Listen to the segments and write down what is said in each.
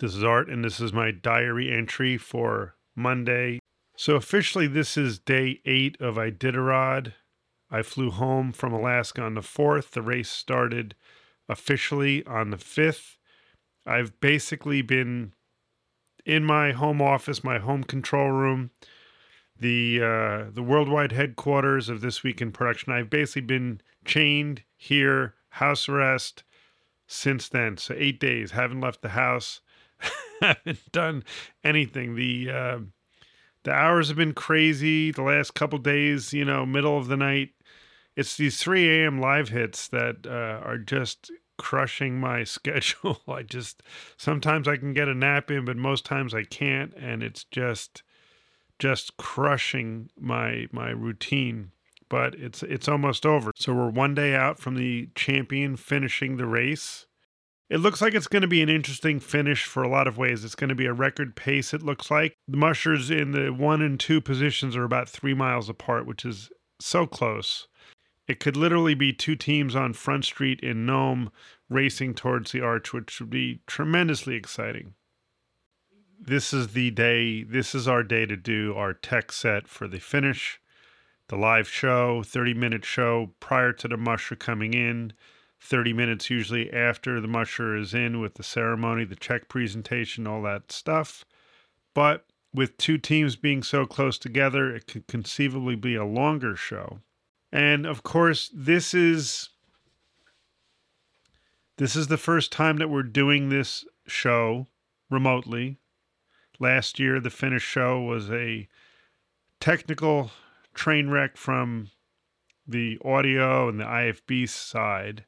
This is Art, and this is my diary entry for Monday. So, officially, this is day eight of Iditarod. I flew home from Alaska on the 4th. The race started officially on the 5th. I've basically been in my home office, my home control room, the uh, the worldwide headquarters of this week in production. I've basically been chained here, house arrest since then. So eight days, haven't left the house. haven't done anything. The uh, the hours have been crazy. The last couple days, you know, middle of the night. It's these 3 a.m. live hits that uh, are just crushing my schedule. I just sometimes I can get a nap in, but most times I can't, and it's just just crushing my my routine. But it's it's almost over. So we're one day out from the champion finishing the race. It looks like it's going to be an interesting finish for a lot of ways. It's going to be a record pace, it looks like. The mushers in the one and two positions are about three miles apart, which is so close. It could literally be two teams on Front Street in Nome racing towards the arch, which would be tremendously exciting. This is the day, this is our day to do our tech set for the finish, the live show, 30 minute show prior to the musher coming in 30 minutes usually after the musher is in with the ceremony, the check presentation, all that stuff. But with two teams being so close together, it could conceivably be a longer show. And of course, this is this is the first time that we're doing this show remotely. Last year the finish show was a technical train wreck from the audio and the IFB side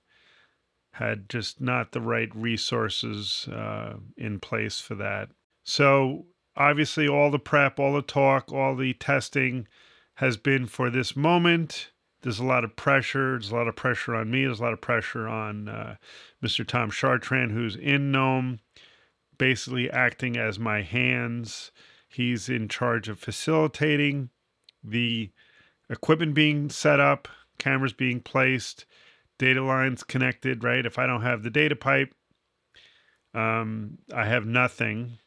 had just not the right resources uh, in place for that. So, obviously, all the prep, all the talk, all the testing has been for this moment. There's a lot of pressure. There's a lot of pressure on me. There's a lot of pressure on uh, Mr. Tom Chartrand, who's in Nome, basically acting as my hands. He's in charge of facilitating the equipment being set up, cameras being placed, data lines connected, right? If I don't have the data pipe, um, I have nothing.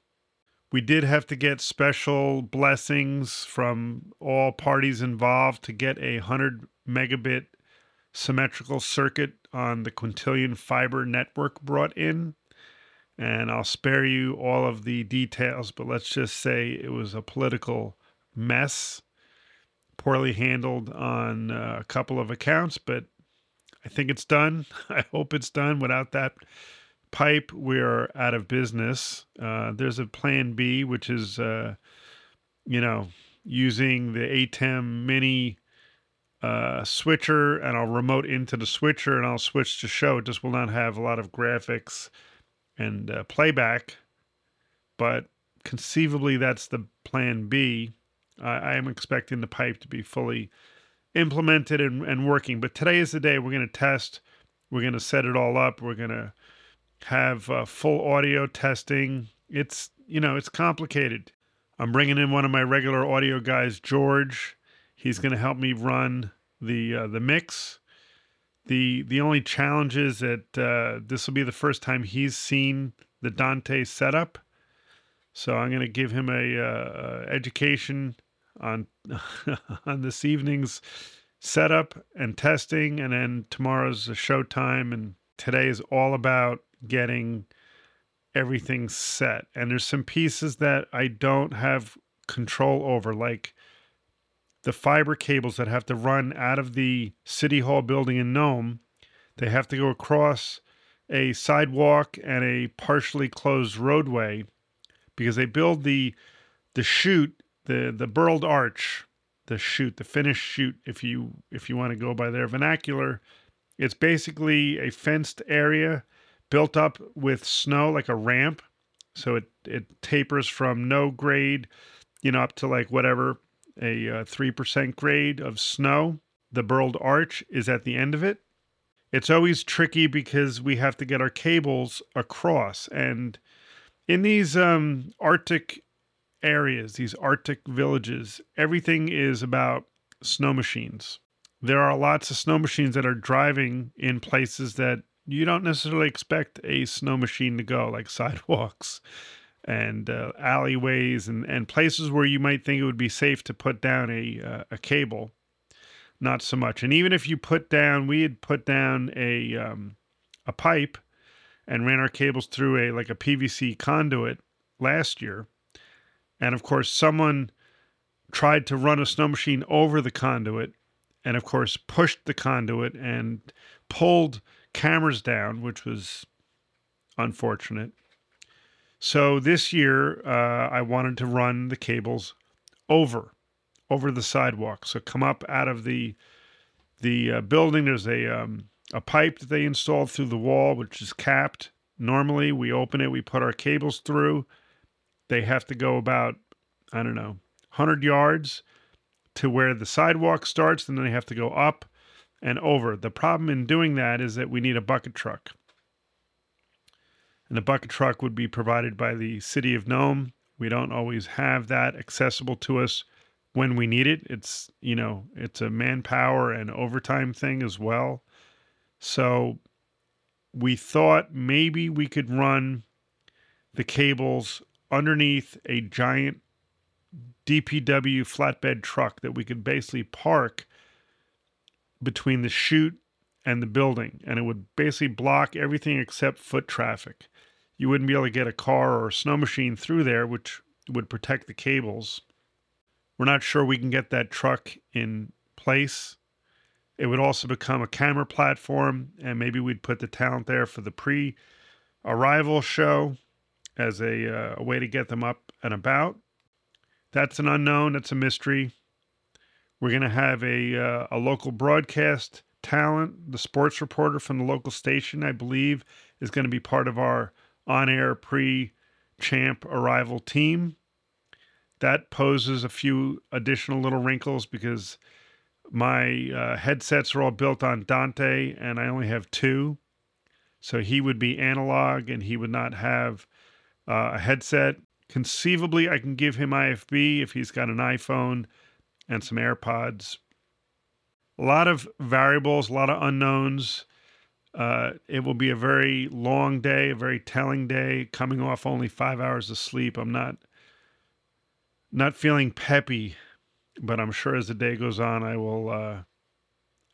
We did have to get special blessings from all parties involved to get a 100 megabit symmetrical circuit on the quintillion fiber network brought in. And I'll spare you all of the details, but let's just say it was a political mess, poorly handled on uh, a couple of accounts, but I think it's done. I hope it's done. Without that pipe, we're out of business. Uh, there's a plan B, which is, uh, you know, using the ATEM mini uh, switcher, and I'll remote into the switcher and I'll switch to show. It just will not have a lot of graphics and uh, playback, but conceivably that's the plan B. I am expecting the pipe to be fully implemented and, and working. But today is the day we're going to test. We're going to set it all up. We're going to have uh, full audio testing. It's you know it's complicated. I'm bringing in one of my regular audio guys, George. He's going to help me run the uh, the mix. the The only challenge is that uh, this will be the first time he's seen the Dante setup, so I'm going to give him a uh, education on on this evening's setup and testing, and then tomorrow's showtime. And today is all about getting everything set. And there's some pieces that I don't have control over, like the fiber cables that have to run out of the City Hall building in Nome. They have to go across a sidewalk and a partially closed roadway because they build the the chute the the burled arch, the chute, the finished chute, if you if you want to go by their vernacular, it's basically a fenced area built up with snow like a ramp. So it it tapers from no grade, you know, up to like whatever a uh, three percent grade of snow. The burled arch is at the end of it. It's always tricky because we have to get our cables across and in these um, Arctic areas, these Arctic villages, everything is about snow machines. There are lots of snow machines that are driving in places that you don't necessarily expect a snow machine to go, like sidewalks and uh, alleyways and, and places where you might think it would be safe to put down a uh, a cable. Not so much. And even if you put down, we had put down a um, a pipe and ran our cables through a like a PVC conduit last year. And of course, someone tried to run a snow machine over the conduit and of course pushed the conduit and pulled cameras down, which was unfortunate. So this year, uh, I wanted to run the cables over, over the sidewalk. So come up out of the the uh, building. There's a um, a pipe that they installed through the wall, which is capped. Normally, we open it, we put our cables through. They have to go about, I don't know, 100 yards to where the sidewalk starts, and then they have to go up and over. The problem in doing that is that we need a bucket truck. And the bucket truck would be provided by the city of Nome. We don't always have that accessible to us when we need it. It's, you know, it's a manpower and overtime thing as well. So we thought maybe we could run the cables underneath a giant DPW flatbed truck that we could basically park between the chute and the building, and it would basically block everything except foot traffic. You wouldn't be able to get a car or a snow machine through there, which would protect the cables. We're not sure we can get that truck in place. It would also become a camera platform, and maybe we'd put the talent there for the pre arrival show as a, uh, a way to get them up and about. That's an unknown, that's a mystery. We're going to have a, uh, a local broadcast talent. The sports reporter from the local station, I believe, is going to be part of our on air pre champ arrival team. That poses a few additional little wrinkles because my uh, headsets are all built on Dante and I only have two. So he would be analog and he would not have uh, a headset. Conceivably, I can give him IFB if he's got an iPhone and some AirPods. A lot of variables, a lot of unknowns. Uh, it will be a very long day, a very telling day. Coming off only five hours of sleep, I'm not not feeling peppy, but I'm sure as the day goes on, I will uh,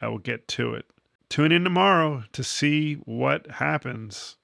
I will get to it. Tune in tomorrow to see what happens.